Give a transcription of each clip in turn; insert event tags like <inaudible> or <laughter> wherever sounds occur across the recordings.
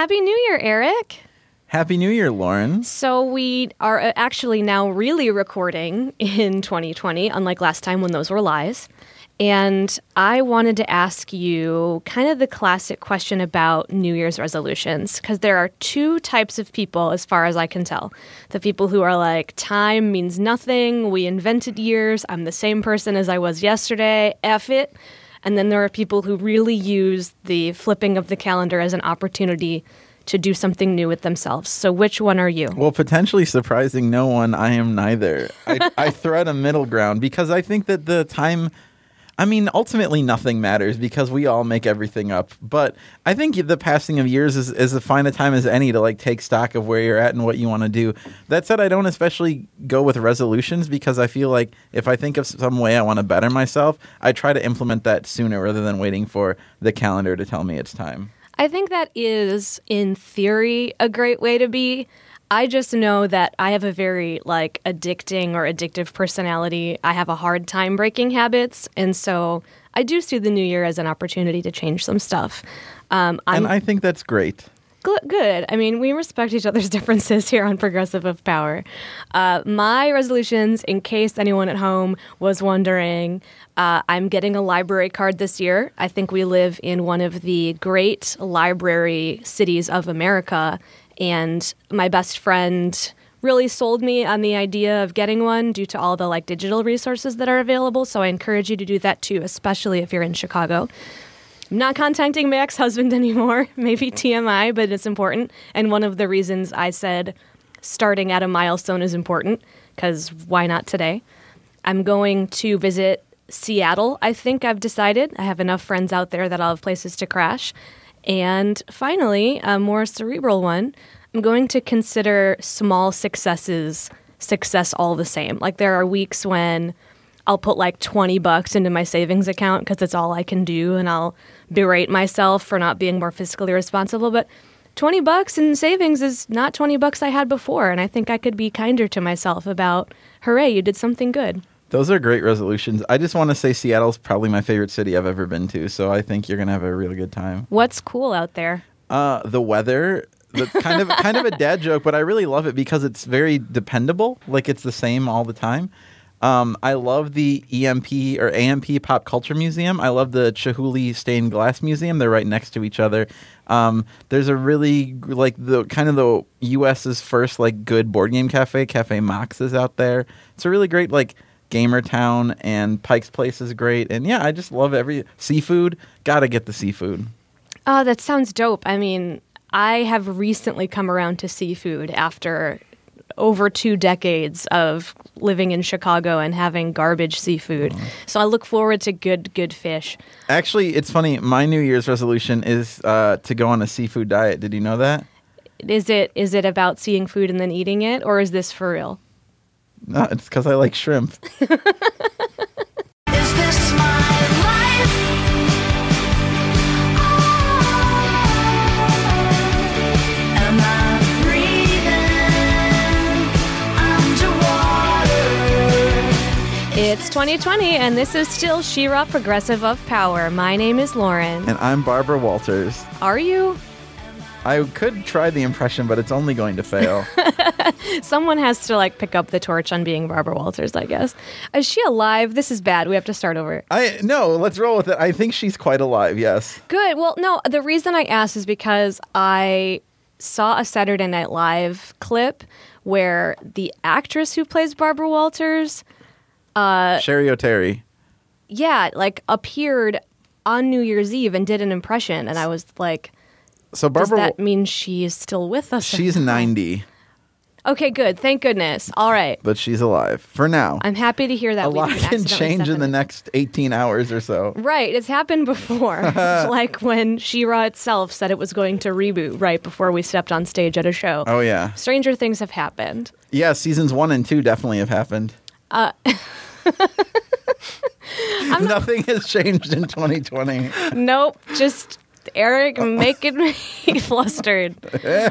Happy New Year, Eric. Happy New Year, Lauren. So, we are uh, actually now really recording in 2020, unlike last time when those were lies. And I wanted to ask you kind of the classic question about New Year's resolutions, because there are two types of people, as far as I can tell. The people who are like, time means nothing, we invented years, I'm the same person as I was yesterday, F it. And then there are people who really use the flipping of the calendar as an opportunity to do something new with themselves. So, which one are you? Well, potentially surprising no one, I am neither. I, I <laughs> thread a middle ground because I think that the time. I mean, ultimately, nothing matters because we all make everything up. But I think the passing of years is, as fine a time as any to like take stock of where you're at and what you want to do. That said, I don't especially go with resolutions because I feel like if I think of some way I want to better myself, I try to implement that sooner rather than waiting for the calendar to tell me it's time. I think that is, in theory, a great way to be. I just know that I have a very like addicting or addictive personality. I have a hard time breaking habits, and so I do see the new year as an opportunity to change some stuff. Um, And I think that's great. Gl- good. I mean, we respect each other's <laughs> differences here on Progressive of Power. Uh, my resolutions, in case anyone at home was wondering, uh, I'm getting a library card this year. I think we live in one of the great library cities of America, and my best friend really sold me on the idea of getting one due to all the like digital resources that are available. So I encourage you to do that too, especially if you're in Chicago. I'm not contacting my ex husband <laughs> anymore. Maybe TMI, but it's important. And one of the reasons I said starting at a milestone is important, because why not today? I'm going to visit Seattle, I think I've decided. I have enough friends out there that I'll have places to crash. And finally, a more cerebral one, I'm going to consider small successes success all the same. Like there are weeks when I'll put like 20 bucks into my savings account because it's all I can do and I'll berate myself for not being more fiscally responsible, but 20 bucks in savings is not 20 bucks I had before and I think I could be kinder to myself about hooray, you did something good. Those are great resolutions. I just want to say Seattle's probably my favorite city I've ever been to, so I think you're gonna have a really good time. What's cool out there? Uh, the weather, that's <laughs> kind of kind of a dad joke, but I really love it because it's very dependable. Like it's the same all the time. Um, I love the EMP or AMP Pop Culture Museum. I love the Chihuly Stained Glass Museum. They're right next to each other. Um, there's a really like the kind of the U.S.'s first like good board game cafe, Cafe Mox, is out there. It's a really great like gamer town, and Pike's Place is great. And yeah, I just love every seafood. Got to get the seafood. Oh, that sounds dope. I mean, I have recently come around to seafood after over two decades of living in Chicago and having garbage seafood. So I look forward to good, good fish. Actually, it's funny. My New Year's resolution is uh, to go on a seafood diet. Did you know that? Is it is it about seeing food and then eating it, or is this for real? No, it's because I like shrimp. <laughs> Is this my life? Oh, am I breathing underwater? It's 2020, and this is still She-Ra Progressive of Power. My name is Lauren. And I'm Barbara Walters. Are you? I could try the impression, but it's only going to fail. <laughs> Someone has to like pick up the torch on being Barbara Walters, I guess. Is she alive? This is bad. We have to start over. I no, let's roll with it. I think she's quite alive. Yes. Good. Well, no, the reason I asked is because I saw a Saturday Night Live clip where the actress who plays Barbara Walters, uh, Cheri Oteri. yeah, like appeared on New Year's Eve and did an impression, and I was like, So Barbara, does that mean she's still with us? she's 90, okay. Good. Thank goodness. All right. but she's alive for now. I'm happy to hear that. a lot can change in the next 18 hours or so. Right, it's happened before. <laughs> like when She-Ra itself said it was going to reboot right before we stepped on stage at a show. Oh yeah, Stranger things have happened. yeah. Seasons one and two definitely have happened. Uh, <laughs> <laughs> Nothing has changed in 2020. Nope, just Eric making me <laughs> flustered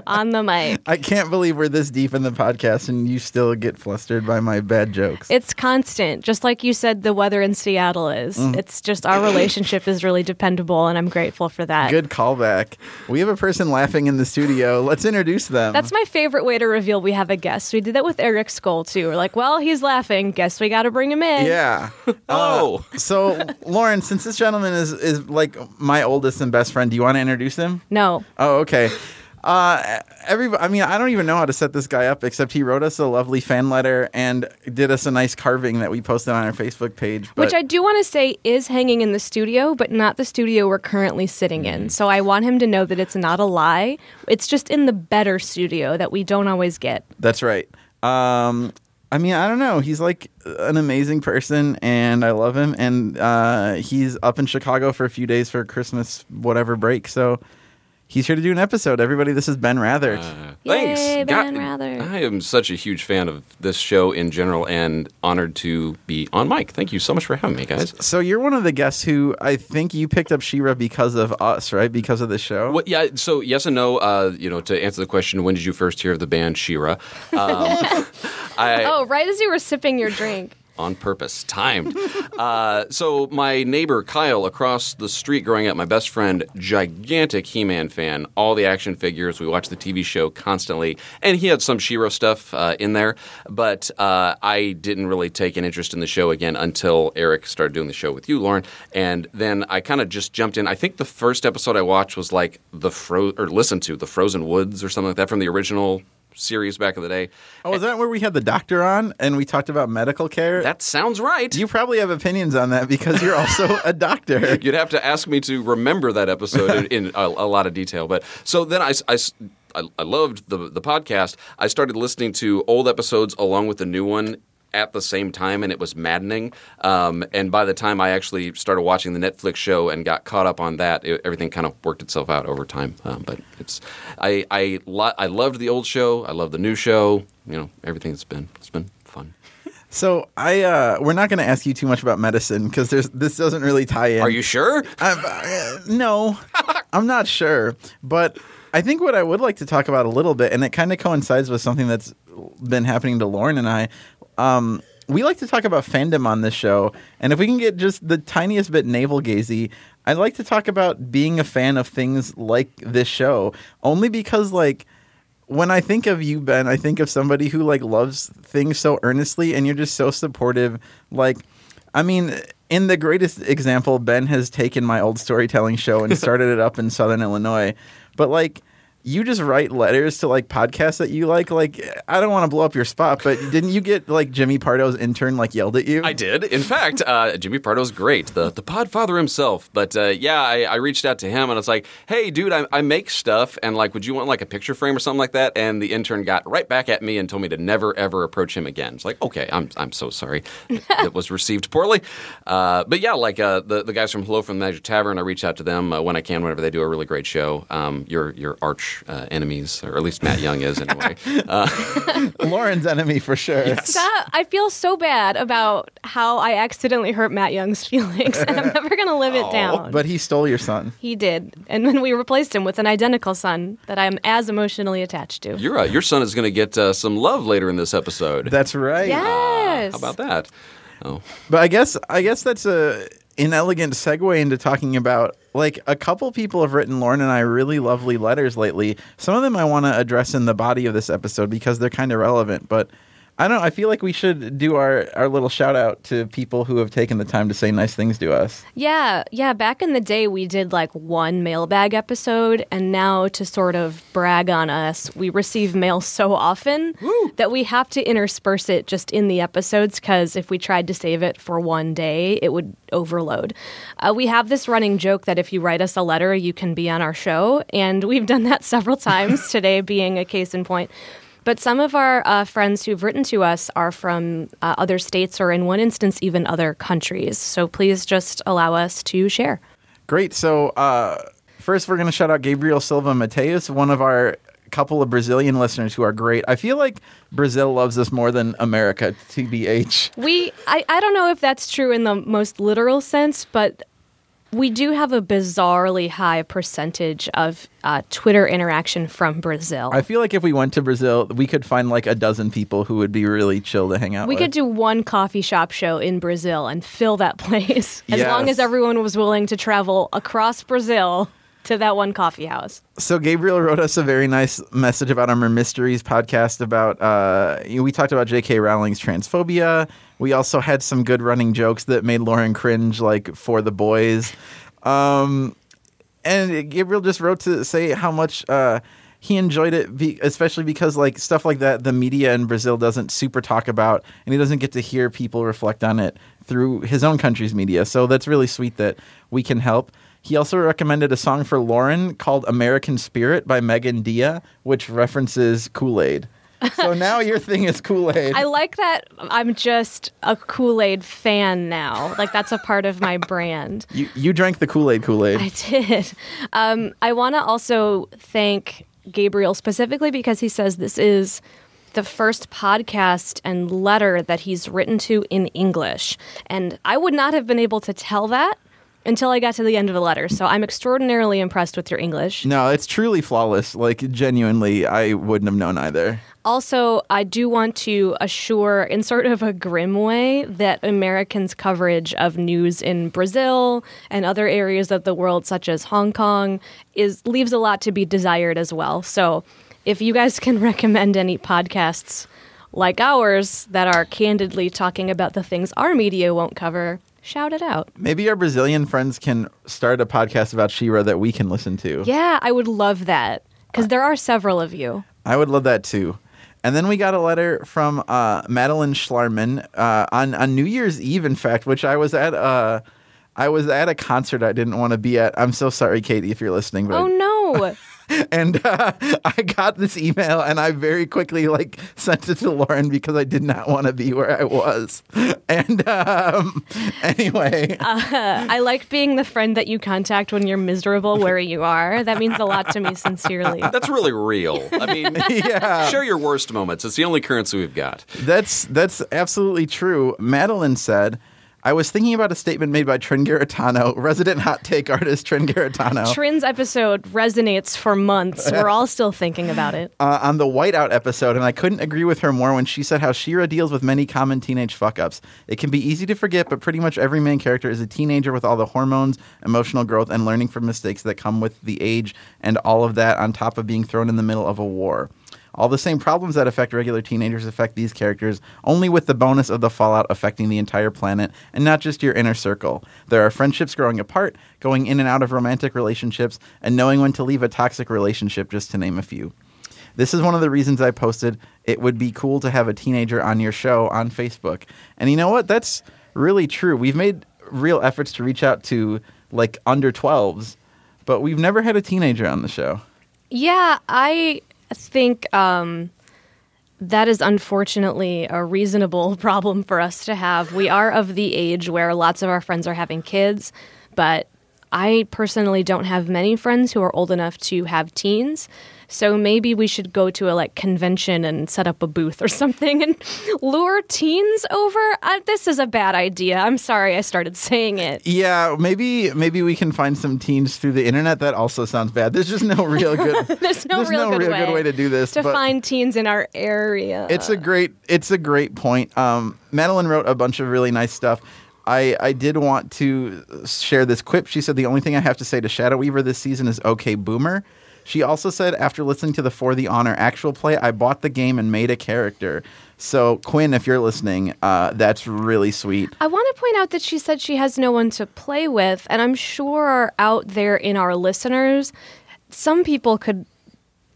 on the mic. I can't believe we're this deep in the podcast and you still get flustered by my bad jokes. It's constant, just like you said the weather in Seattle is. Mm. It's just our relationship is really dependable, and I'm grateful for that. Good callback. We have a person laughing in the studio. Let's introduce them. That's my favorite way to reveal we have a guest. We did that with Eric Skull too. We're like, well, he's laughing. Guess we got to bring him in. yeah. <laughs> Oh, So, Lauren, since this gentleman is is like my oldest and best friend, do you want to introduce him? No. Oh, okay. Uh, every, I mean, I don't even know how to set this guy up, except he wrote us a lovely fan letter and did us a nice carving that we posted on our Facebook page. Which I do want to say is hanging in the studio, but not the studio we're currently sitting Mm-hmm. in. So I want him to know that it's not a lie. It's just in the better studio that we don't always get. That's right. Um, I mean, I don't know. He's like an amazing person, and I love him. And uh, he's up in Chicago for a few days for Christmas, whatever break. So he's here to do an episode. Everybody, this is Ben Rathert. Uh, Yay, thanks. Ben Rathert. I am such a huge fan of this show in general and honored to be on mic. Thank you so much for having me, guys. so you're one of the guests who I think you picked up She-Ra because of us, right? Because of the show. What, yeah, so yes and no. Uh, you know, to answer the question, when did you first hear of the band She-Ra? Um, <laughs> I, <laughs> Oh, right as you were sipping your drink. <laughs> on purpose, timed. uh, so my neighbor Kyle across the street, growing up, my best friend, gigantic He-Man fan. All the action figures. We watched the TV show constantly, and he had some She-Ra stuff uh, in there. But uh, I didn't really take an interest in the show again until Eric started doing the show with you, Lauren, and then I kind of just jumped in. I think the first episode I watched was like the fro or listened to the Frozen Woods or something like that from the original series back in the day. oh, was that where we had the doctor on and we talked about medical care? That sounds right. you probably have opinions on that because you're also <laughs> a doctor. You'd have to ask me to remember that episode in, in a, a lot of detail. But so then I, I, I- I loved the, the podcast. I started listening to old episodes along with the new one at the same time, and it was maddening. Um, and by the time I actually started watching the Netflix show and got caught up on that, it, everything kind of worked itself out over time. Um, but it's I I, lo- I loved the old show. I love the new show. You know, everything's been it's been fun. So I, uh, we're not going to ask you too much about medicine because there's this doesn't really tie in. Are you sure? Uh, no, <laughs> I'm not sure. But I think what I would like to talk about a little bit, and it kind of coincides with something that's been happening to Lauren and I. Um, we like to talk about fandom on this show, and if we can get just the tiniest bit navel gazy, I'd like to talk about being a fan of things like this show, only because like when I think of you, Ben, I think of somebody who like loves things so earnestly, and you're just so supportive. Like, I mean, in the greatest example, Ben has taken my old storytelling show and <laughs> started it up in Southern Illinois. But like, you just write letters to like podcasts that you like. Like, I don't want to blow up your spot, but didn't you get like Jimmy Pardo's intern like yelled at you? I did. In fact, uh, Jimmy Pardo's great, the the Podfather himself. But uh, yeah, I, I reached out to him and it's like, hey, dude, I, I make stuff, and like, would you want like a picture frame or something like that? And the intern got right back at me and told me to never ever approach him again. It's like, okay, I'm I'm so sorry. <laughs> it was received poorly. Uh, but yeah, like uh, the the guys from Hello from the Magic Tavern, I reach out to them uh, when I can, whenever they do a really great show. Um, your your arch uh, enemies, or at least Matt Young is <laughs> anyway. Uh, <laughs> Lauren's enemy for sure. Stop. I feel so bad about how I accidentally hurt Matt Young's <laughs> feelings, and I'm never going to live it down. But he stole your son. he did. And then we replaced him with an identical son that I'm as emotionally attached to. You're right. your son is going to get uh, some love later in this episode. That's right. yes. How about that? Oh, But I guess I guess that's a inelegant segue into talking about like a couple people have written Lauren and I really lovely letters lately. Some of them I want to address in the body of this episode because they're kind of relevant, but I don't know. I feel like we should do our, our little shout out to people who have taken the time to say nice things to us. Yeah, yeah. Back in the day, we did like one mailbag episode, and now to sort of brag on us, we receive mail so often that we have to intersperse it just in the episodes because if we tried to save it for one day, it would overload. Uh, we have this running joke that if you write us a letter, you can be on our show, and we've done that <laughs> several times, <laughs> today being a case in point. But some of our uh, friends who've written to us are from uh, other states or, in one instance, even other countries. So please just allow us to share. Great. So uh, first, we're going to shout out Gabriel Silva Mateus, one of our couple of Brazilian listeners who are great. I feel like Brazil loves us more than America, TBH. We, I, I don't know if that's true in the most literal sense, but we do have a bizarrely high percentage of uh, Twitter interaction from Brazil. I feel like if we went to Brazil, we could find like a dozen people who would be really chill to hang out we with. could do one coffee shop show in Brazil and fill that place <laughs> as long as everyone was willing to travel across Brazil to that one coffee house. So Gabriel wrote us a very nice message about our Mysteries podcast about uh you know, we talked about J.K. Rowling's transphobia. We also had some good running jokes that made Lauren cringe like for the boys. Um and Gabriel just wrote to say how much uh he enjoyed it, be, especially because like stuff like that, the media in Brazil doesn't super talk about, and he doesn't get to hear people reflect on it through his own country's media. So that's really sweet that we can help. He also recommended a song for Lauren called "American Spirit" by Megan Dia, which references Kool Aid. So now your thing is Kool Aid. I like that I'm just a Kool Aid fan now. Like that's a part of my brand. You you drank the Kool Aid Kool Aid. I did. Um, I want to also thank Gabriel specifically because he says this is the first podcast and letter that he's written to in English. And I would not have been able to tell that until I got to the end of the letter. So I'm extraordinarily impressed with your English. No, it's truly flawless. Like genuinely, I wouldn't have known either. Also, I do want to assure, in sort of a grim way, that Americans' coverage of news in Brazil and other areas of the world, such as Hong Kong, is leaves a lot to be desired as well. So, if you guys can <laughs> recommend any podcasts like ours that are candidly talking about the things our media won't cover, shout it out. Maybe our Brazilian friends can start a podcast about She-Ra that we can listen to. Yeah, I would love that because there are several of you. I would love that too. And then we got a letter from uh, Madeline Schlarman uh, on on New Year's Eve, in fact, which I was at. Uh, I was at a concert I didn't want to be at. I'm so sorry, Katie, if you're listening. But Oh no. <laughs> <laughs> and uh, <laughs> I got this email, and I very quickly like <laughs> sent it to Lauren because I did not want to be where I was. And um, anyway, I like being the friend that you contact when you're miserable where you are. That means a lot to me, sincerely. That's really real. I mean, yeah. share your worst moments. It's the only currency we've got. That's that's absolutely true. Madeline said, "I was thinking about a statement made by Trin Garritano, resident hot take artist Trin Garritano, Trin's episode resonates for months. <laughs> We're all still thinking about it. uh, on the Whiteout episode, and I couldn't agree with her more when she said how She-Ra deals with many common teenage fuck ups. It can be easy to forget, but pretty much every main character is a teenager with all the hormones, emotional growth, and learning from mistakes that come with the age, and all of that on top of being thrown in the middle of a war." All the same problems that affect regular teenagers affect these characters, only with the bonus of the fallout affecting the entire planet and not just your inner circle. There are friendships growing apart, going in and out of romantic relationships, and knowing when to leave a toxic relationship, just to name a few. This is one of the reasons I posted it would be cool to have a teenager on your show on Facebook. And you know what? That's really true. We've made real efforts to reach out to like under 12s, but we've never had a teenager on the show. Yeah, I think um, that is unfortunately a reasonable <laughs> problem for us to have. We are of the age where lots of our friends are having kids, but I personally don't have many friends who are old enough to have teens. So maybe we should go to a like convention and set up a booth or <laughs> something and lure teens over. Uh, this is a bad idea. I'm sorry I started saying it. Yeah, maybe maybe we can find some teens through the internet. That also sounds bad. There's just no real good. <laughs> There's no real, good, way way to do this. to find teens in our area. It's a great it's a great point. Um, Madeline wrote a bunch of really nice stuff. I, I did want to share this quip. She said the only thing I have to say to Shadow Weaver this season is okay boomer. She also said after listening to the For the Honor actual play, I bought the game and made a character. So Quinn, if you're listening, uh, that's really sweet. I want to point out that she said she has no one to play with, and I'm sure out there in our listeners, some people could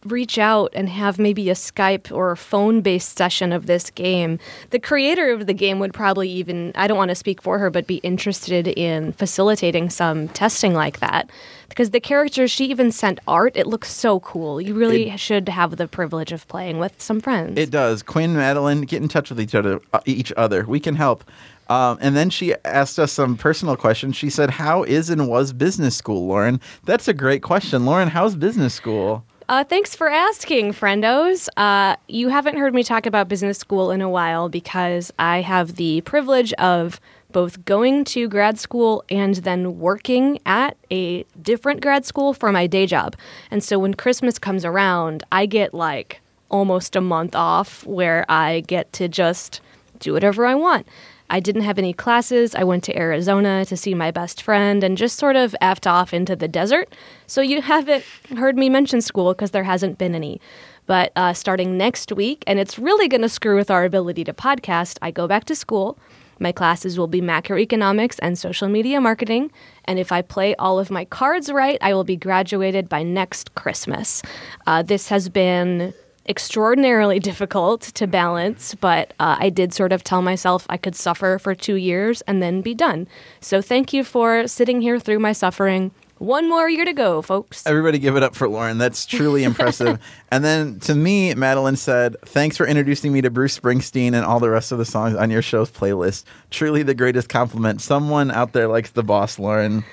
reach out and have maybe a Skype or phone based session of this game. The creator of the game would probably even, I don't want to speak for her, but be interested in facilitating some testing like that. Because the characters, she even sent art. It looks so cool. You really should have the privilege of playing with some friends. It does. Quinn, Madeline, get in touch with each other. Uh, each other, we can help. Um, and then she asked us some personal questions. She said, "How is and was business school, Lauren?" That's a great question, Lauren. How's business school? Uh, thanks for asking, friendos. Uh, you haven't heard me talk about business school in a while because I have the privilege of both going to grad school and then working at a different grad school for my day job. And so when Christmas comes around, I get like almost a month off where I get to just do whatever I want. I didn't have any classes. I went to Arizona to see my best friend and just sort of effed off into the desert. So you haven't heard me mention school because there hasn't been any. But uh, starting next week, and it's really going to screw with our ability to podcast, I go back to school. My classes will be macroeconomics and social media marketing. And if I play all of my cards right, I will be graduated by next Christmas. Uh, this has been extraordinarily <laughs> difficult to balance, but uh, I did sort of tell myself I could suffer for two years and then be done. So thank you for sitting here through my suffering. One more year to go, folks. Everybody give it up for Lauren. That's truly <laughs> impressive. and then to me, Madeline said, Thanks for introducing me to Bruce Springsteen and all the rest of the songs on your show's playlist. Truly the greatest compliment. Someone out there likes the boss, Lauren.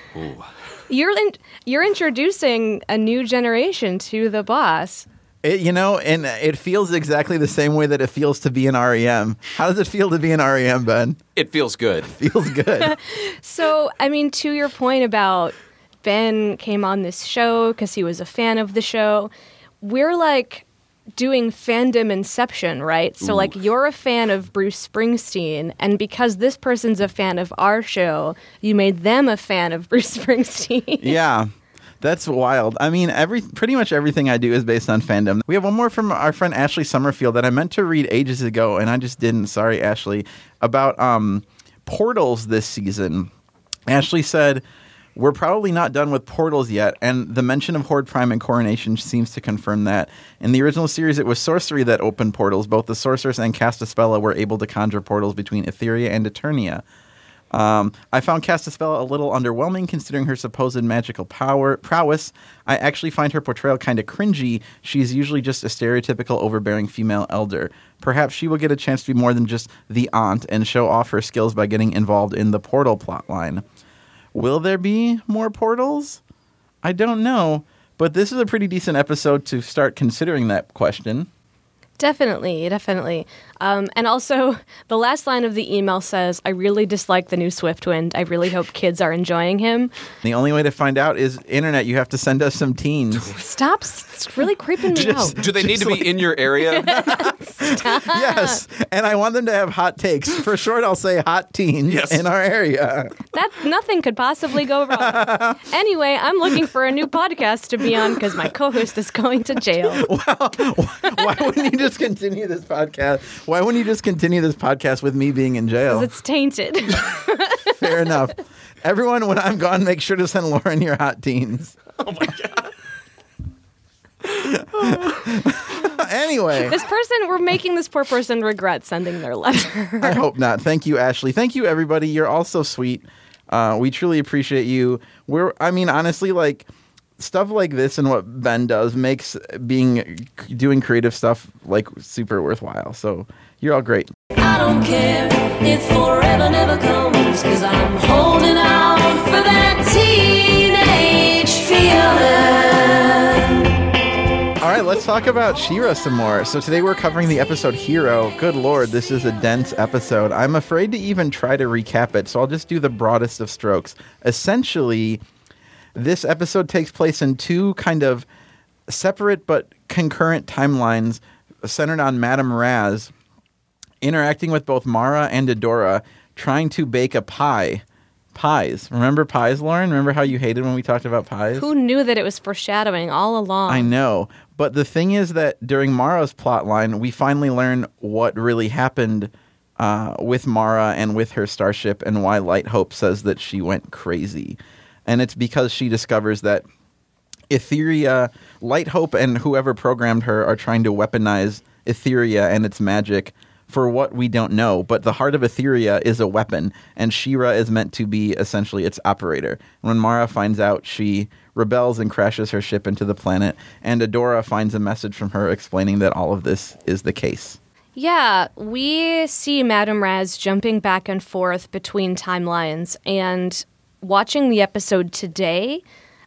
You're in, you're introducing a new generation to the boss. It, you know, and it feels exactly the same way that it feels to be an REM. How does it feel to be an REM, Ben? It feels good. <laughs> Feels good. <laughs> So, I mean, to your point about Ben came on this show because he was a fan of the show, we're like doing fandom inception, right? So, like, you're a fan of Bruce Springsteen, and because this person's a fan of our show, you made them a fan of Bruce <laughs> Springsteen. yeah. That's wild. I mean, every pretty much everything I do is based on fandom. We have one more from our friend Ashley Summerfield that I meant to read ages ago, and I just didn't. Sorry, Ashley. About um, portals this season. Ashley said, "We're probably not done with portals yet, and the mention of Horde Prime and Coronation seems to confirm that. In the original series, it was sorcery that opened portals. Both the sorceress and Castaspella were able to conjure portals between Etheria and Eternia." Um, I found Castaspella a little underwhelming considering her supposed magical power prowess. I actually find her portrayal kind of cringy. She's usually just a stereotypical overbearing female elder. Perhaps she will get a chance to be more than just the aunt and show off her skills by getting involved in the portal plotline. Will there be more portals? I don't know, but this is a pretty decent episode to start considering that question. Definitely, definitely. Um, and also, <laughs> the last line of the email says, I really dislike the new Swiftwind. I really hope kids are enjoying him. The only way to find out is internet. You have to send us some teens. <laughs> Stop. It's really creeping me Just- out. Do they need to be in your area? <laughs> yes, and I want them to have hot takes. For short, I'll say hot teens Yes. in our area. That nothing could possibly go wrong. anyway, I'm looking for a new podcast to be on because my co-host is going to jail. Well, Why wouldn't you just continue this podcast? Why wouldn't you just continue this podcast with me being in jail? It's tainted. <laughs> Fair enough. Everyone, when I'm gone, make sure to send Lauren your hot teens. Oh my god. <laughs> anyway, this person, we're making this poor person regret sending their letter. I hope not. Thank you, Ashley. Thank you, everybody. You're all so sweet. Uh, we truly appreciate you. We're, I mean, honestly, like stuff like this and what Ben does makes being doing creative stuff like super worthwhile. So you're all great. I don't care if forever never comes, cause I'm holding out for that teenage feeling. All right, let's talk about She-Ra some more. So today we're covering the episode Hero. Good lord, this is a dense episode. I'm afraid to even try to recap it, so I'll just do the broadest of strokes. Essentially, this episode takes place in two kind of separate but concurrent timelines centered on Madame Raz interacting with both Mara and Adora, trying to bake a pie. Pies. Remember pies, Lauren? Remember how you hated when we talked about pies? Who knew that it was foreshadowing all along? I know. But the thing is that during Mara's plot line, we finally learn what really happened uh, with Mara and with her starship and why Light Hope says that she went crazy. And it's because she discovers that Etheria, Light Hope, and whoever programmed her are trying to weaponize Etheria and its magic for what we don't know. But the heart of Etheria is a weapon, and She-Ra is meant to be essentially its operator. When Mara finds out, she rebels and crashes her ship into the planet, and Adora finds a message from her explaining that all of this is the case. Yeah, we see Madame Raz jumping back and forth between timelines, and watching the episode today,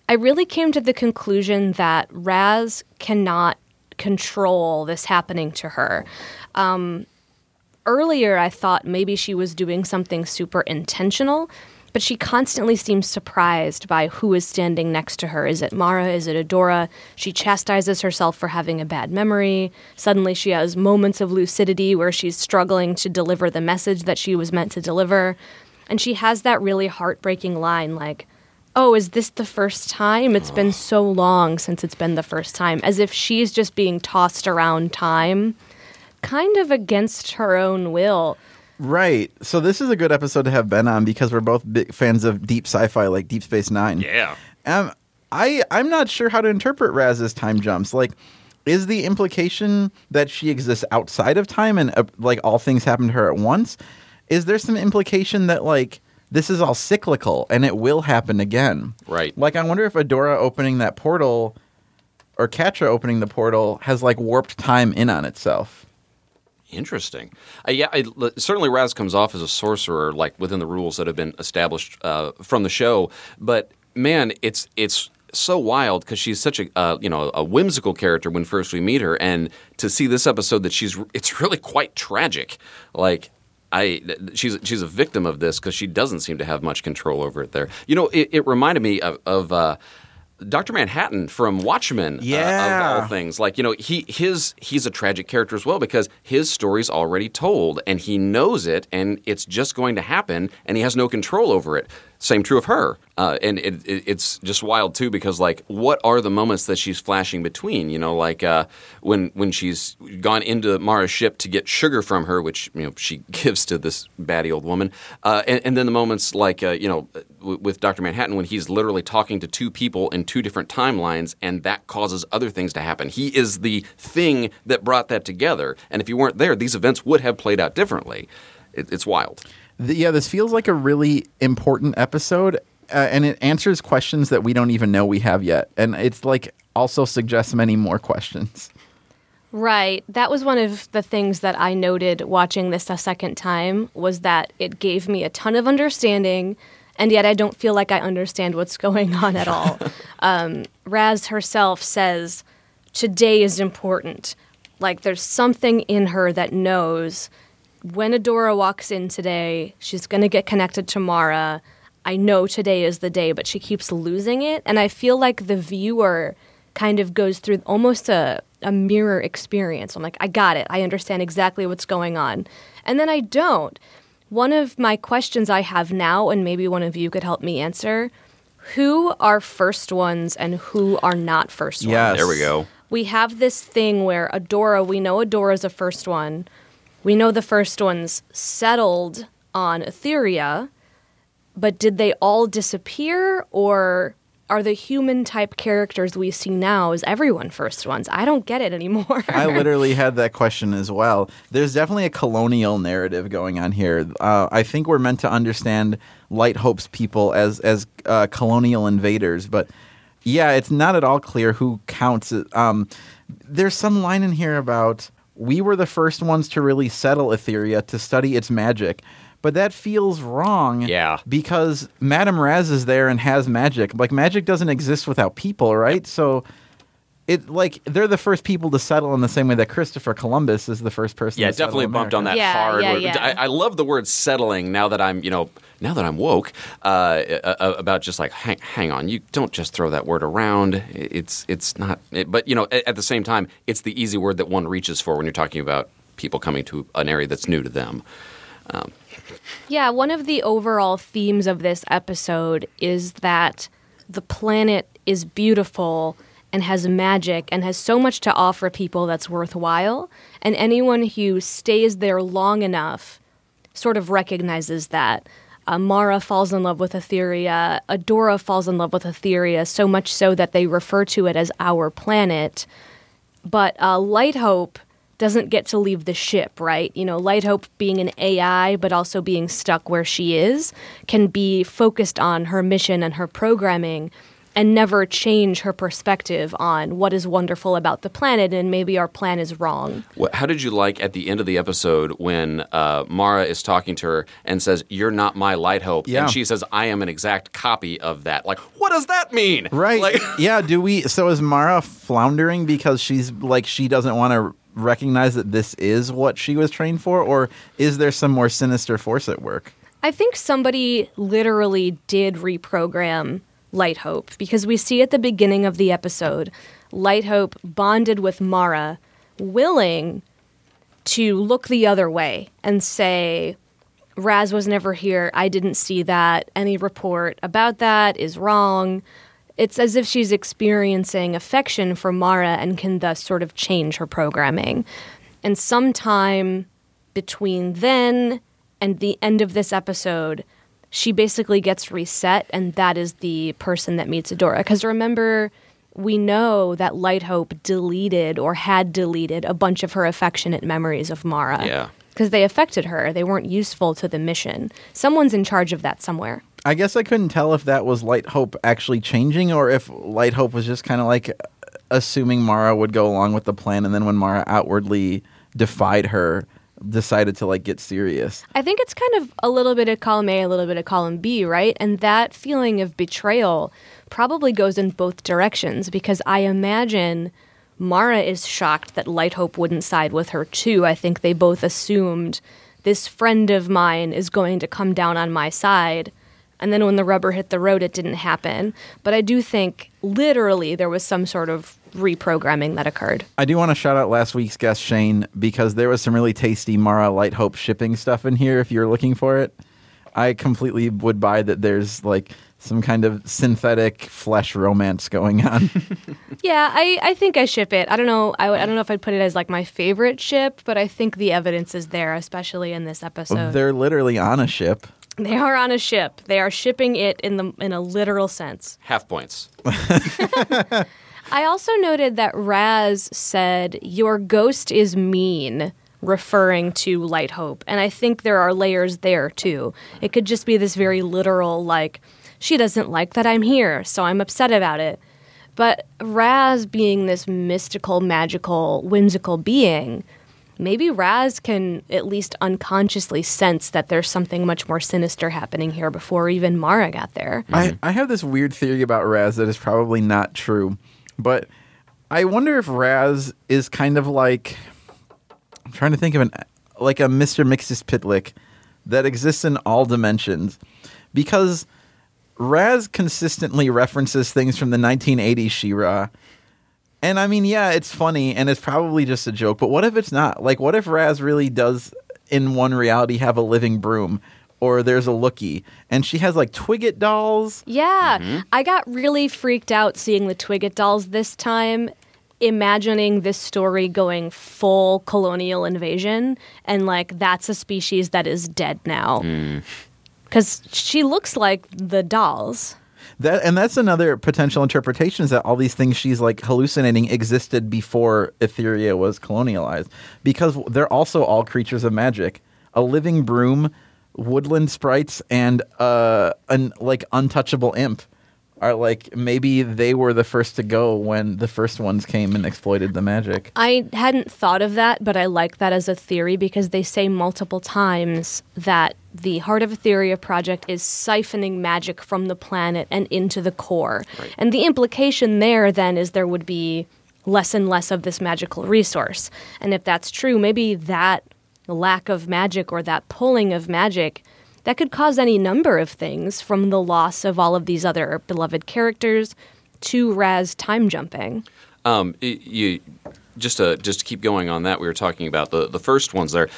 I really came to the conclusion that Raz cannot control this happening to her. Um, earlier I thought maybe she was doing something super intentional, but she constantly seems surprised by who is standing next to her. Is it Mara? Is it Adora? She chastises herself for having a bad memory. Suddenly she has moments of lucidity where she's struggling to deliver the message that she was meant to deliver. And she has that really heartbreaking line like, Oh, is this the first time? It's been so long since it's been the first time. As if she's just being tossed around time, kind of against her own will. Right. So this is a good episode to have Ben on because we're both big fans of deep sci-fi like Deep Space Nine. Yeah. Um, I I'm not sure how to interpret Raz's time jumps. Like, is the implication that she exists outside of time and uh, like all things happen to her at once? Is there some implication that like this is all cyclical and it will happen again? Right. Like, I wonder if Adora opening that portal or Catra opening the portal has like warped time in on itself. Interesting. Uh, yeah, I, certainly Raz comes off as a sorcerer, like within the rules that have been established uh, from the show. But man, it's it's so wild because she's such a uh, you know a whimsical character when first we meet her, and to see this episode that she's it's really quite tragic. Like. I, she's she's a victim of this because she doesn't seem to have much control over it. There, you know, it, it reminded me of, of uh, Doctor Manhattan from Watchmen. uh, Yeah. of all things, like you know, he his he's a tragic character as well because his story's already told and he knows it and it's just going to happen and he has no control over it. Same true of her, uh, and it, it, it's just wild too because like, what are the moments that she's flashing between? You know, like uh, when when she's gone into Mara's ship to get sugar from her, which you know she <laughs> gives to this batty old woman, uh, and, and then the moments like uh, you know w- with Doctor Manhattan when he's literally talking to two people in two different timelines, and that causes other things to happen. He is the thing that brought that together, and if you weren't there, these events would have played out differently. It, it's wild. The, yeah, this feels like a really important episode, uh, and it answers questions that we don't even know we have yet, and it's like also suggests many more questions. Right. That was one of the things that I noted watching this a second time was that it gave me a ton of understanding, and yet I don't feel like I understand what's going on at all. <laughs> um, Raz herself says, Today is important. Like there's something in her that knows when Adora walks in today, she's going to get connected to Mara. I know today is the day, but she keeps losing it. And I feel like the viewer kind of goes through almost a, a mirror experience. I'm like, I got it. I understand exactly what's going on. And then I don't. One of my questions I have now, and maybe one of you could help me answer who are first ones and who are not first ones? Yeah, There we go. we have this thing where Adora, we know Adora's a first one. We know the first ones settled on Etheria, but did they all disappear or are the human type characters we see now is everyone first ones? I don't get it anymore. <laughs> I literally <laughs> had that question as well. There's definitely a colonial narrative going on here. Uh, I think we're meant to understand Light Hope's people as as uh, colonial invaders, but yeah, it's not at all clear who counts. Um, there's some line in here about we were the first ones to really settle Etheria to study its magic. But that feels wrong. Yeah. Because Madame Raz is there and has magic. Like magic doesn't exist without people, right? So it like they're the first people to settle in the same way that Christopher Columbus is the first person. Yeah, to settle definitely bumped on that Yeah, hard. yeah, word. yeah. I, I love the word settling now that I'm, you know, now that I'm woke uh, uh, about just like hang, hang on, you don't just throw that word around. It's it's not, it, but you know, at, at the same time, it's the easy word that one reaches for when you're talking about people coming to an area that's new to them. Um, Yeah, one of the overall themes of this episode is that the planet is beautiful and has magic and has so much to offer people that's worthwhile. And anyone who stays there long enough sort of recognizes that. Uh, Mara falls in love with Etheria. Adora falls in love with Etheria, so much so that they refer to it as our planet but uh, Light Hope doesn't get to leave the ship, right? You know, Light Hope being an AI, but also being stuck where she is, can be focused on her mission and her programming and never change her perspective on what is wonderful about the planet and maybe our plan is wrong. how did you like at the end of the episode when uh, Mara is talking to her and says, "You're not my light hope," Yeah. and she says, "I am an exact copy of that." Like, what does that mean? Right. Like, <laughs> yeah. Do we? So is Mara floundering because she's like she doesn't want to recognize that this is what she was trained for, or is there some more sinister force at work? I think somebody literally did reprogram Light Hope because we see at the beginning of the episode Light Hope bonded with Mara, willing to look the other way and say, Raz was never here. I didn't see that. Any report about that is wrong. It's as if she's experiencing affection for Mara and can thus sort of change her programming. And sometime between then and the end of this episode, she basically gets reset, and that is the person that meets Adora. Because remember, we know that Light Hope deleted or had deleted a bunch of her affectionate memories of Mara. Yeah. Because they affected her. They weren't useful to the mission. Someone's in charge of that somewhere. I guess I couldn't tell if that was Light Hope actually changing or if Light Hope was just kind of like uh, assuming Mara would go along with the plan, and then when Mara outwardly defied her, decided to like get serious. I think it's kind of a little bit of column A, a little bit of column B, right? And that feeling of betrayal probably goes in both directions because I imagine Mara is shocked that Light Hope wouldn't side with her too. I think they both assumed this friend of mine is going to come down on my side. And then when the rubber hit the road, it didn't happen. But I do think literally there was some sort of reprogramming that occurred. I do want to shout out last week's guest Shane because there was some really tasty Mara Light Hope shipping stuff in here. If you're looking for it, I completely would buy that. There's like some kind of synthetic flesh romance going on. <laughs> <laughs> Yeah, I, I think I ship it. I don't know. I, I don't know if I'd put it as like my favorite ship, but I think the evidence is there, especially in this episode. They're literally on a ship. They are on a ship. They are shipping it in the in a literal sense. Half points. <laughs> I also noted that Raz said, "Your ghost is mean," referring to Light Hope, and I think there are layers there too. It could just be this very literal, like, she doesn't like that I'm here, so I'm upset about it. But Raz being this mystical, magical, whimsical being, maybe Raz can at least unconsciously sense that there's something much more sinister happening here before even Mara got there. I, mhm. I have this weird theory about Raz that is probably not true, but I wonder if Raz is kind of like I'm trying to think of an like a Mr. Mxyzptlk that exists in all dimensions because Raz consistently references things from the 1980s She-Ra. And I mean, yeah, it's funny and it's probably just a joke, but what if it's not? Like, what if Raz really does, in one reality, have a living broom? Or there's a Loo-Kee, and she has like Twigget dolls. Yeah, mm-hmm. I got really freaked out seeing the Twigget dolls this time, imagining this story going full colonial invasion, and like that's a species that is dead now. Mm. Because she looks like the dolls. That and that's another potential interpretation is that all these things she's like hallucinating existed before Etheria was colonialized because they're also all creatures of magic. A living broom, woodland sprites, and uh, an like untouchable imp are like maybe they were the first to go when the first ones came and exploited the magic. I hadn't thought of that, but I like that as a theory because they say multiple times that the Heart of Etheria project is siphoning magic from the planet and into the core. And the implication there then is there would be less and less of this magical resource. And if that's true, maybe that lack of magic or that pulling of magic that could cause any number of things from the loss of all of these other beloved characters to Raz time jumping. Um, you just to just to keep going on that, we were talking about the the first ones there.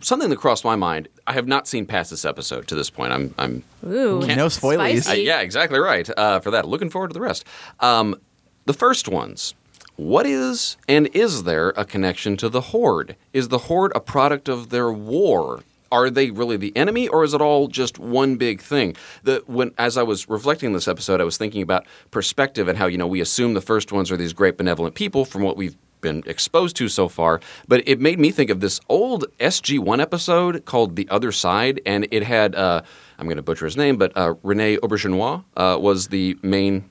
Something that crossed my mind. I have not seen past this episode to this point. I'm I'm Ooh, no spoilies. Uh, yeah, exactly right. Uh, for that, looking forward to the rest. Um, the first ones. What is and is there a connection to the Horde? Is the Horde a product of their war? Are they really the enemy, or is it all just one big thing? The when as I was reflecting this episode, I was thinking about perspective and how you know we assume the first ones are these great benevolent people from what we've been exposed to so far. But it made me think of this old SG1 episode called The Other Side, and it had uh, I'm going to butcher his name, but uh, Rene Auberjonois uh, was the main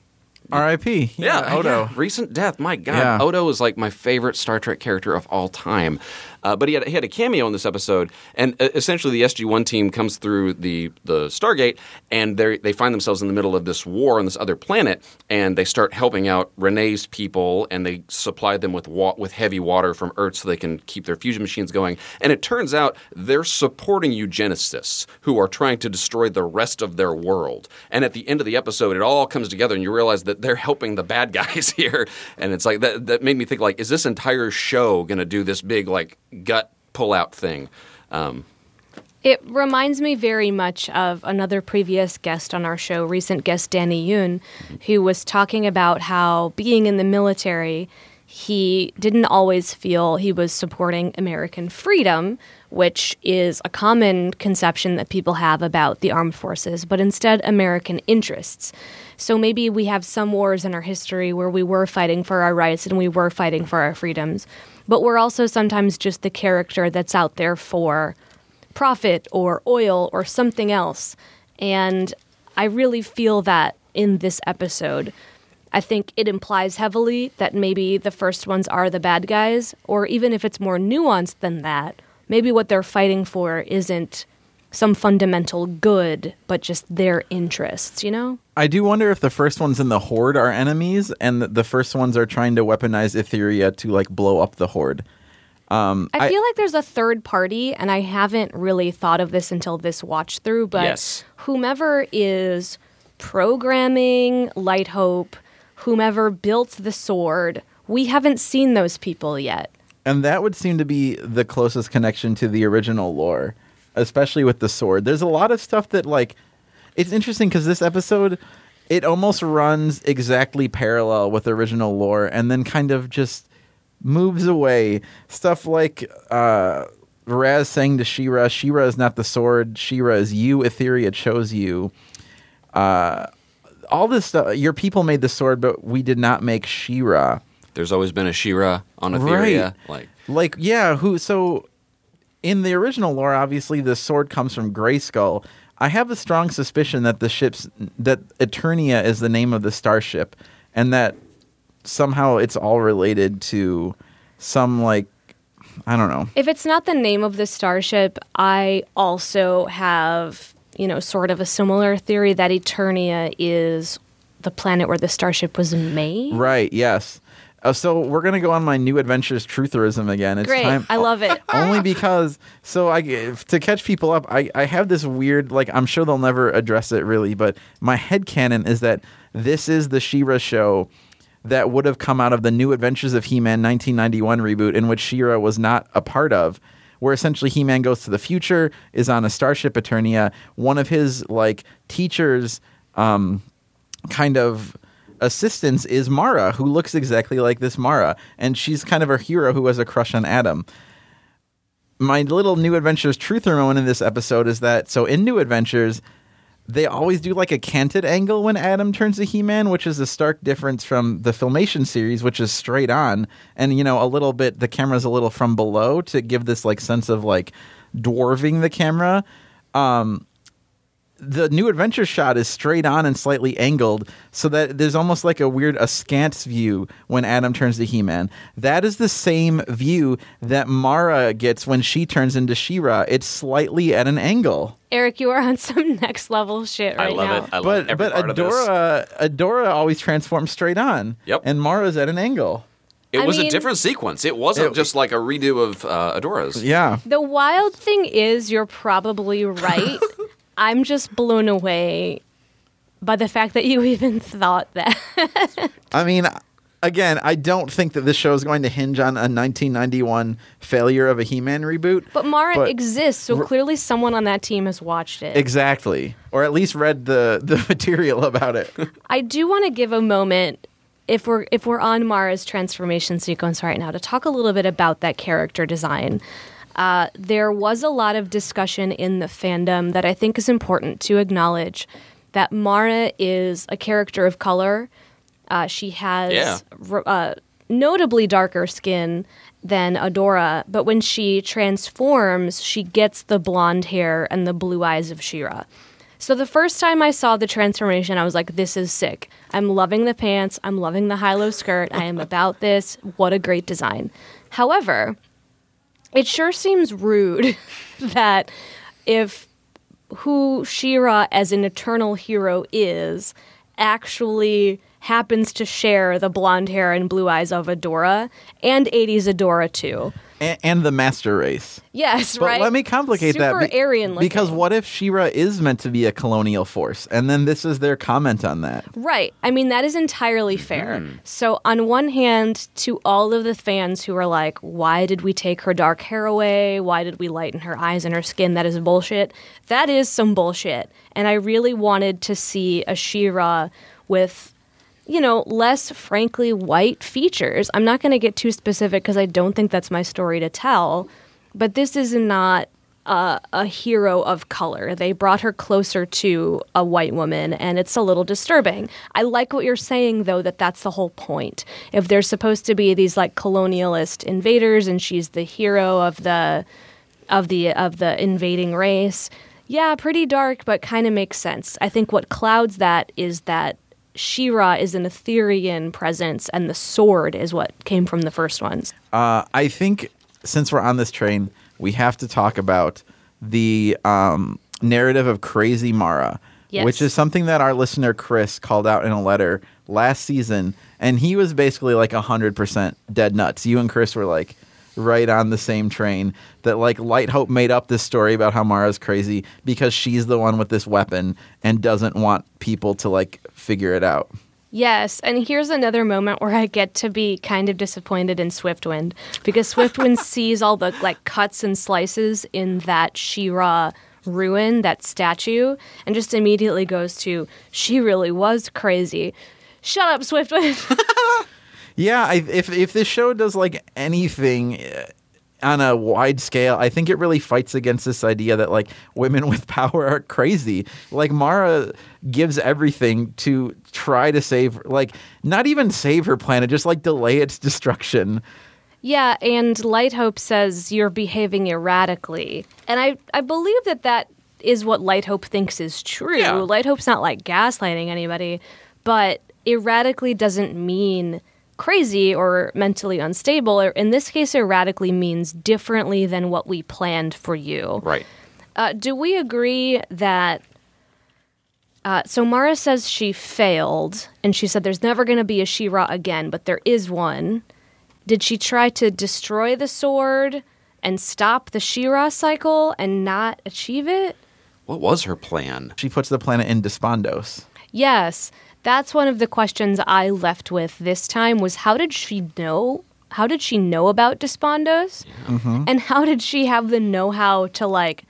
R.I.P. Yeah, Odo. yeah, recent death. My God, Yeah. Odo is like my favorite Star Trek character of all time. Uh, but he had he had a cameo in this episode, and uh, essentially the SG One team comes through the the Stargate, and they they find themselves in the middle of this war on this other planet, and they start helping out Renee's people, and they supply them with wa- with heavy water from Earth so they can keep their fusion machines going. And it turns out they're supporting eugenicists who are trying to destroy the rest of their world. And at the end of the episode, it all comes together, and you realize that they're helping the bad <laughs> guys here. And it's like that. That made me think like, is this entire show going to do this big like gut pull out thing? Um, It reminds me very much of another previous guest on our show, recent guest Danny Yoon, who was talking about how being in the military, he didn't always feel he was supporting American freedom, which is a common conception that people have about the armed forces, but instead American interests. So maybe we have some wars in our history where we were fighting for our rights and we were fighting for our freedoms, but we're also sometimes just the character that's out there for profit or oil or something else. And I really feel that in this episode. I think it implies heavily that maybe the first ones are the bad guys, or even if it's more nuanced than that, maybe what they're fighting for isn't some fundamental good, but just their interests, you know? I do wonder if the first ones in the horde are enemies, and the- the first ones are trying to weaponize Etheria to like blow up the horde. Um, I, feel like there's a third party, and I haven't really thought of this until this watch through, but Yes. whomever is programming Light Hope, whomever built the sword, we haven't seen those people yet. And that would seem to be the closest connection to the original lore, especially with the sword. There's a lot of stuff that like it's interesting because this episode it almost runs exactly parallel with the original lore and then kind of just moves away. Stuff like uh Razz saying to She-Ra, She-Ra is not the sword, She-Ra is you, Etheria chose you. Uh all this stuff your people made the sword, but we did not make She-Ra. there's always been a She-Ra on Etheria. Right. Like, Like, yeah, who so in the original lore, obviously the sword comes from Grayskull. I have a strong suspicion that the ship's that Eternia is the name of the starship, and that somehow it's all related to some like I don't know. If it's not the name of the starship, I also have, you know, sort of a similar theory that Eternia is the planet where the starship was made. Right? Yes. Uh, so we're gonna go on my new adventures trutherism again. It's Great. time. I love it. <laughs> only because so I to catch people up, I, I have this weird like I'm sure they'll never address it really, but my head canon is that this is the She-Ra show that would have come out of the New Adventures of He-Man 1991 reboot in which She-Ra was not a part of. Where essentially He-Man goes to the future, is on a starship Eternia. One of his like teachers, um, kind of assistants is Mara, who looks exactly like this Mara, and she's kind of a hero who has a crush on Adam. My little new adventures truther moment in this episode is that so in new adventures they always do like a canted angle when adam turns to he-man which is a stark difference from the filmation series which is straight on. And you know a little bit the camera's a little from below to give this like sense of like dwarving the camera. Um the new adventure shot is straight on and slightly angled so that there's almost like a weird askance view when Adam turns to He-Man. That is the same view that Mara gets when she turns into She-Ra. It's slightly at an angle. Eric, you are on some <laughs> next level shit right I love now. it. I love But every but part of this. Adora Adora always transforms straight on. Yep. And Mara's at an angle. It I was a different sequence. It wasn't It- just like a redo of uh, Adora's. Yeah. The wild thing is, you're probably right. <laughs> I'm just blown away by the fact that you <laughs> even thought that. I mean, again, I don't think that this show is going to hinge on a 1991 failure of a He-Man reboot. But Mara But- exists, so clearly someone on that team has watched it. Exactly. Or at least read the the <laughs> material about it. <laughs> I do want to give a moment if we're if we're on Mara's transformation sequence right now to talk a little bit about that character design. Uh, there was a lot of discussion in the fandom that I think is important to acknowledge that Mara is a character of color. Uh, she has Yeah. r- uh, notably darker skin than Adora, but when she transforms, she gets the blonde hair and the blue eyes of She-Ra. So the first time I saw the transformation, I was like, this is sick. I'm loving the pants. I'm loving the high low skirt. I am about this. What a great design. However, it sure seems rude <laughs> that if who She-Ra as an eternal hero is actually happens to share the blonde hair and blue eyes of Adora and 80s Adora too. And, and the master race. Yes, But right. let me complicate that Super be- Aryan looking. because what if She-Ra is meant to be a colonial force, and then this is their comment on that? Right. I mean, that is entirely fair. Mm-hmm. So, on one hand, to all of the fans who are like, why did we take her dark hair away? Why did we lighten her eyes and her skin? That is bullshit. That is some bullshit. And I really wanted to see a She-Ra with, you know, less frankly white features. I'm not going to get too specific because I don't think that's my story to tell. But this is not a, a hero of color. They brought her closer to a white woman, and it's a little disturbing. I like what you're saying, though, that that's the whole point. If there's supposed to be these like colonialist invaders, and she's the hero of the of the of the invading race, yeah, pretty dark, but kind of makes sense. I think what clouds that is that She-Ra is an Etherean presence, and the sword is what came from the first ones. Uh, I think since we're on this train, we have to talk about the um, narrative of Crazy Mara, Yes. which is something that our listener Chris called out in a letter last season, and he was basically like hundred percent dead nuts. You and Chris were like right on the same train that like Light Hope made up this story about how Mara's crazy because she's the one with this weapon and doesn't want people to like figure it out. Yes, and here's another moment where I get to be kind of disappointed in Swiftwind because Swiftwind <laughs> sees all the like cuts and slices in that She-Ra ruin, that statue, and just immediately goes to she really was crazy. Shut up, Swiftwind. <laughs> Yeah, I, if if this show does like anything uh, on a wide scale, I think it really fights against this idea that like women <laughs> with power are crazy. Like Mara gives everything to try to save, like not even save her planet, just like delay its destruction. yeah, and Light Hope says you're behaving erratically, and I I believe that that is what Light Hope thinks is true. Yeah. Light Hope's not like gaslighting anybody, but erratically doesn't mean crazy or mentally unstable. Or in this case, erratically means differently than what we planned for you. Right. Uh, do we agree that? Uh, so Mara says she failed, and she said there's never going to be a She-Ra again, but there is one. Did she try to destroy the sword and stop the She-Ra cycle and not achieve it? What was her plan? She puts the planet in despondos. Yes, that's one of the questions I left with this time was how did she know? How did she know about Despondos? Mm-hmm. And how did she have the know-how to like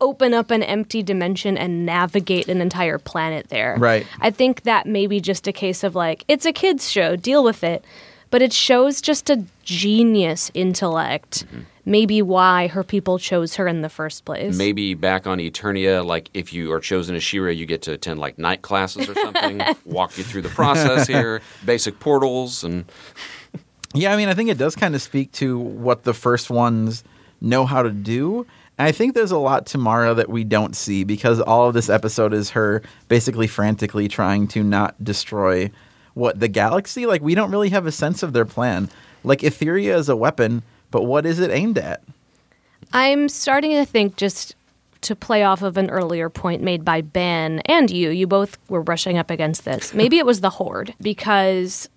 open up an empty dimension and navigate an entire planet there? Right. I think that may be just a case of like it's a kids show, deal with it. But it shows just a genius intellect. Mm-hmm. Maybe why her people chose her in the first place. Maybe back on Eternia, like if you are chosen as She-Ra, you get to attend like night classes or something, <laughs> walk you through the process here, <laughs> basic portals, and Yeah, I mean, I think it does kind of speak to what the first ones know how to do. And I think there's a lot to Mara that we don't see because all of this episode is her basically frantically trying to not destroy what the galaxy. Like we don't really have a sense of their plan. Like Etheria is a weapon, but what is it aimed at? I'm starting to think just to play off of an earlier point made by Ben and you, you both were brushing up against this. Maybe it was the Horde because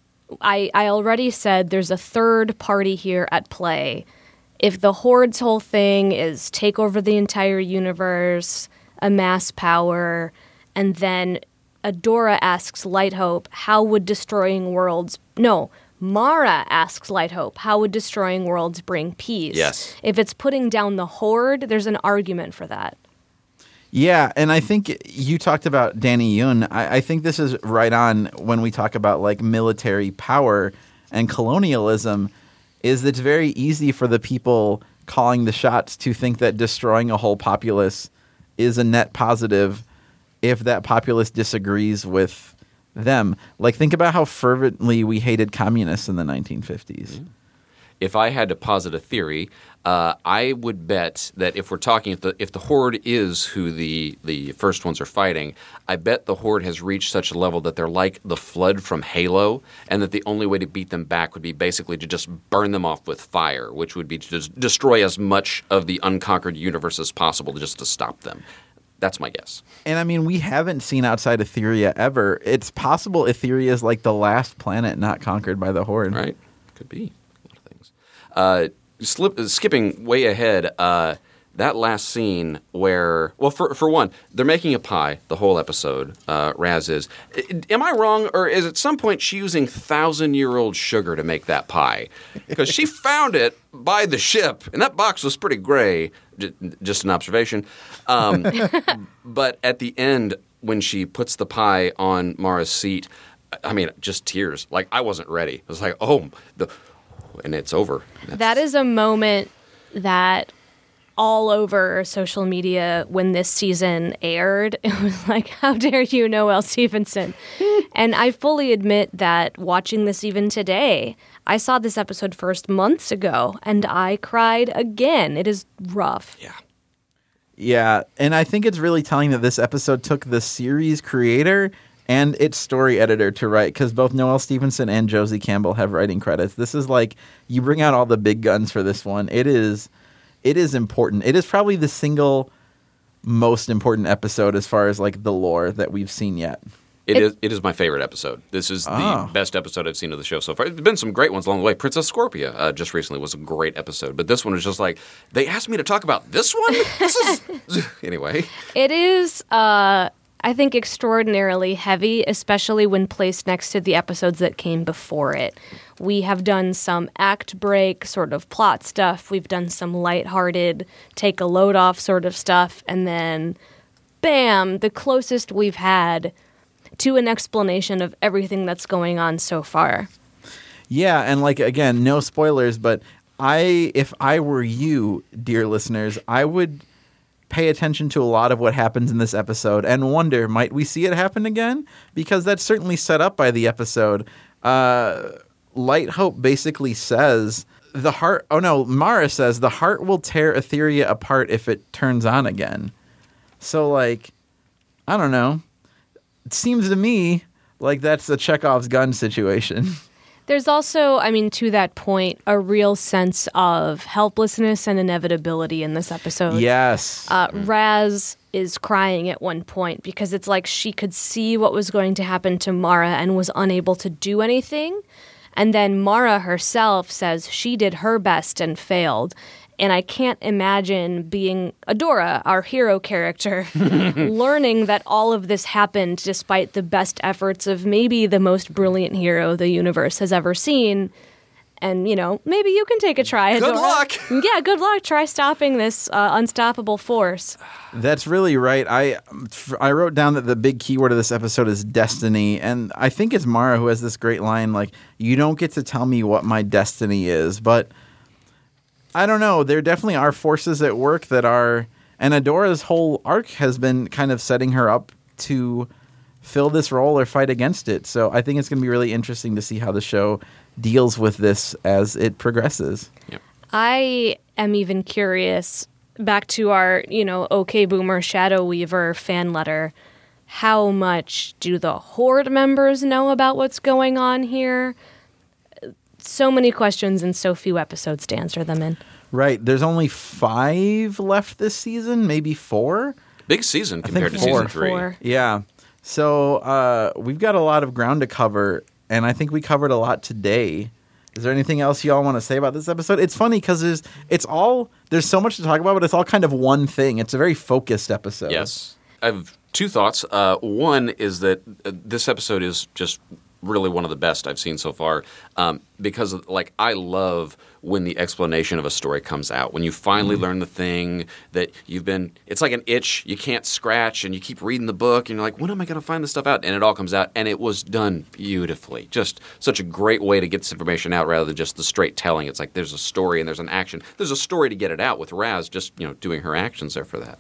I I already said there's a third party here at play. If the Horde's whole thing is take over the entire universe, amass power, and then Adora asks Light Hope, how would destroying worlds no, Mara asks Light Hope, how would destroying worlds bring peace? Yes. If it's putting down the horde, there's an argument for that. Yeah, and I think you talked about Danny Yun. I, I think this is right on when we talk about like military power and colonialism. Is it's very easy for the people calling the shots to think that destroying a whole populace is a net positive if that populace disagrees with them. Like think about how fervently we hated communists in the 1950s. if I had to posit a theory, uh, I would bet that if we're talking if the if the horde is who the the first ones are fighting, I bet the horde has reached such a level that they're like the flood from Halo, and that the only way to beat them back would be basically to just burn them off with fire, which would be to destroy as much of the unconquered universe as possible just to stop them. That's my guess. And I mean, we haven't seen outside Etheria ever. It's possible Etheria is like the last planet not conquered by the Horde. Right? Could be a lot of things. Uh, slip, skipping way ahead, uh, that last scene where, well, for for one, they're making a pie the whole episode. Uh, Razz is. Am I wrong, or is at some point she using thousand year old sugar to make that pie? Because she <laughs> found it by the ship, and that box was pretty gray. J- just an observation. Um, <laughs> but at the end, when she puts the pie on Mara's seat, I mean, just tears. Like I wasn't ready. It was like, oh, the, and it's over. That is a moment that all over social media when this season aired, <laughs> it was like, how dare you, Noelle Stevenson? <laughs> and I fully admit that watching this even today, I saw this episode first months ago and I cried again. It is rough. yeah. Yeah, and I think it's really telling that this episode took the series creator and its story editor to write because both Noelle Stevenson and Josie Campbell have writing credits. This is like you bring out all the big guns for this one. It is, it is important. It is probably the single most important episode as far as like the lore that we've seen yet. It It- is. It is my favorite episode. This is the Oh. best episode I've seen of the show so far. There's been some great ones along the way. Princess Scorpia uh, just recently was a great episode, but this one was just like they asked me to talk about this one. This is <laughs> <laughs> anyway. It is, uh, I think, extraordinarily heavy, especially when placed next to the episodes that came before it. We have done some act break sort of plot stuff. We've done some lighthearted, take a load off sort of stuff. And then, bam, the closest we've had to an explanation of everything that's going on so far. Yeah, and like again, no spoilers, but I if I were you, dear listeners, I would pay attention to a lot of what happens in this episode and wonder might we see it happen again because that's certainly set up by the episode. Uh Light Hope basically says the heart oh no, Mara says the heart will tear Etheria apart if it turns on again. So like I don't know. It seems to me like that's a Chekhov's gun situation. <laughs> There's also, I mean, to that point, a real sense of helplessness and inevitability in this episode. Yes. Uh, Razz is crying at one point because it's like she could see what was going to happen to Mara and was unable to do anything. And then Mara herself says she did her best and failed. And I can't imagine being Adora, our hero character, <laughs> learning that all of this happened despite the best efforts of maybe the most brilliant hero the universe has ever seen. And, you know, maybe you can take a try, Good luck. <laughs> Yeah, good luck. Try stopping this uh, unstoppable force. That's really right. I I wrote down that the big keyword of this episode is destiny, and I think it's Mara who has this great line like, "You don't get to tell me what my destiny is," but I don't know. There definitely are forces at work that are, and Adora's whole arc has been kind of setting her up to fill this role or fight against it. So I think it's going to be really interesting to see how the show deals with this as it progresses. Yep. I am even curious back to our, you know, OK Boomer Shadow Weaver fan letter. How much do the Horde members know about what's going on here? So many questions and so few episodes to answer them in. Right. There's only five left this season, maybe four. Big season compared to four. season three. Four. Yeah. So uh, we've got a lot of ground to cover, and I think we covered a lot today. Is there anything else y'all want to say about this episode? It's funny because there's it's all there's so much to talk about, but it's all kind of one thing. It's a very focused episode. Yes. I have two thoughts. Uh, one is that uh, this episode is just really one of the best I've seen so far um, because, like, I love when the explanation of a story comes out. When you finally learn the thing that you've been, it's like an itch you can't scratch, and you keep reading the book, and you're like, when am I going to find this stuff out? And it all comes out, and it was done beautifully. Just such a great way to get this information out rather than just the straight telling. It's like there's a story and there's an action. There's a story to get it out with Razz just, you know, doing her actions there for that.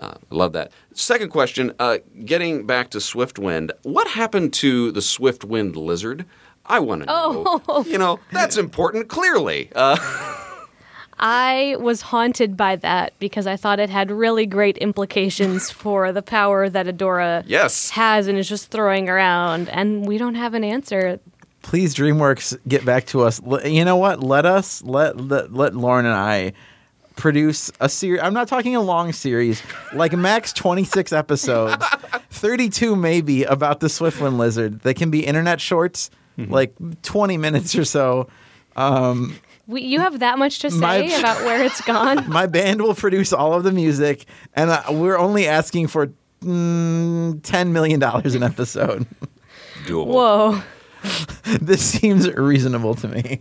Uh, love that. Second question, uh, getting back to Swiftwind, what happened to the Swiftwind lizard? I want to know. Oh. <laughs> You know, that's important, clearly. Uh, I was haunted by that because I thought it had really great implications <laughs> for the power that Adora Yes. has and is just throwing around, and we don't have an answer. Please, DreamWorks, get back to us. You know what? Let us let let, let Lauren and I produce a series. I'm not talking a long series, like max 26 episodes, <laughs> 32 maybe about the Swiftwind lizard. They can be internet shorts, like 20 minutes or so. We, you have that much to say My- <laughs> about where it's gone? My band will produce all of the music, and uh, we're only asking for mm, 10 million dollars an episode. doable. Whoa. <laughs> this seems reasonable to me.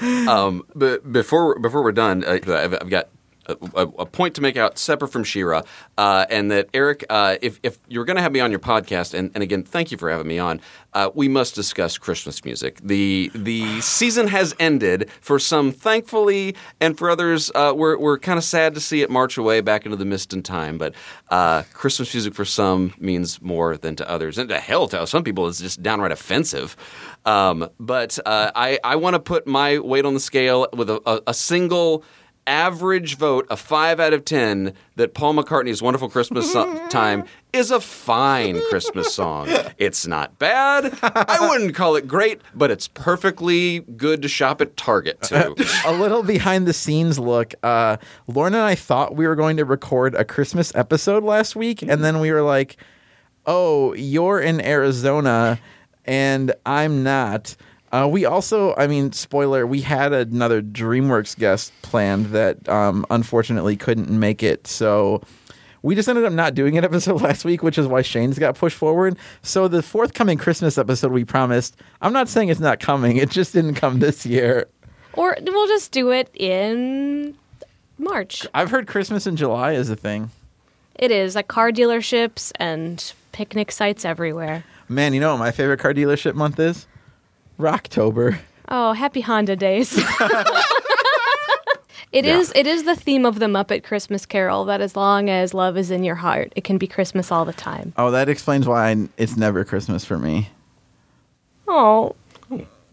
Um, but before before we're done, uh, I've, I've got a, a, point to make out separate from She-Ra, uh, and that Eric, uh, if if you're going to have me on your podcast, and, and again, thank you for having me on. Uh, we must discuss Christmas music. the The season has ended for some, thankfully, and for others, uh, we're we're kind of sad to see it march away back into the mist and time. But uh, Christmas music for some means more than to others, and to hell to some people is just downright offensive. Um, but uh, I I want to put my weight on the scale with a, a, a single average vote, a five out of ten, that Paul McCartney's "Wonderful Christmas So- <laughs> Time" is a fine Christmas song. It's not bad. I wouldn't call it great, but it's perfectly good to shop at Target too. <laughs> a little behind the scenes look. Uh, Lauren and I thought we were going to record a Christmas episode last week, and then we were like, "Oh, you're in Arizona, and I'm not." Uh, we also, I mean, spoiler, we had another DreamWorks guest planned that um, unfortunately couldn't make it, so. We just ended up not doing an <laughs> episode last week, which is why Shane's got pushed forward. So the forthcoming Christmas episode we promised, I'm not saying it's not coming. It just didn't come this year. Or we'll just do it in March. I've heard Christmas in July is a thing. It is like car dealerships and picnic sites everywhere. Man, you know what my favorite car dealership month is? Rocktober. Oh, happy Honda days. <laughs> It is. It is the theme of the Muppet Christmas Carol that as long as love is in your heart, it can be Christmas all the time. Oh, that explains why I- it's never Christmas for me. Oh,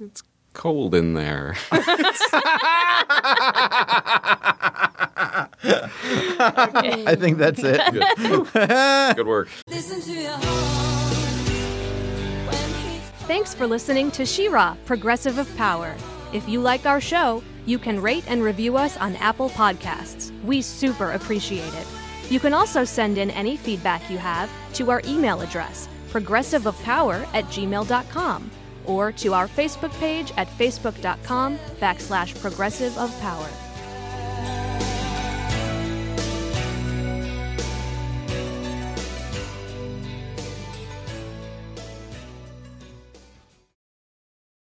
It's Cold in there. <laughs> I think that's it. Good work. Thanks for listening to She-Ra, Progressive of Power. If you like our show, you can rate and review us on Apple Podcasts. We super appreciate it. You can also send in any feedback you have to our email address, progressiveofpower at gmail.com, or to our Facebook page at facebook.com backslash progressive of power.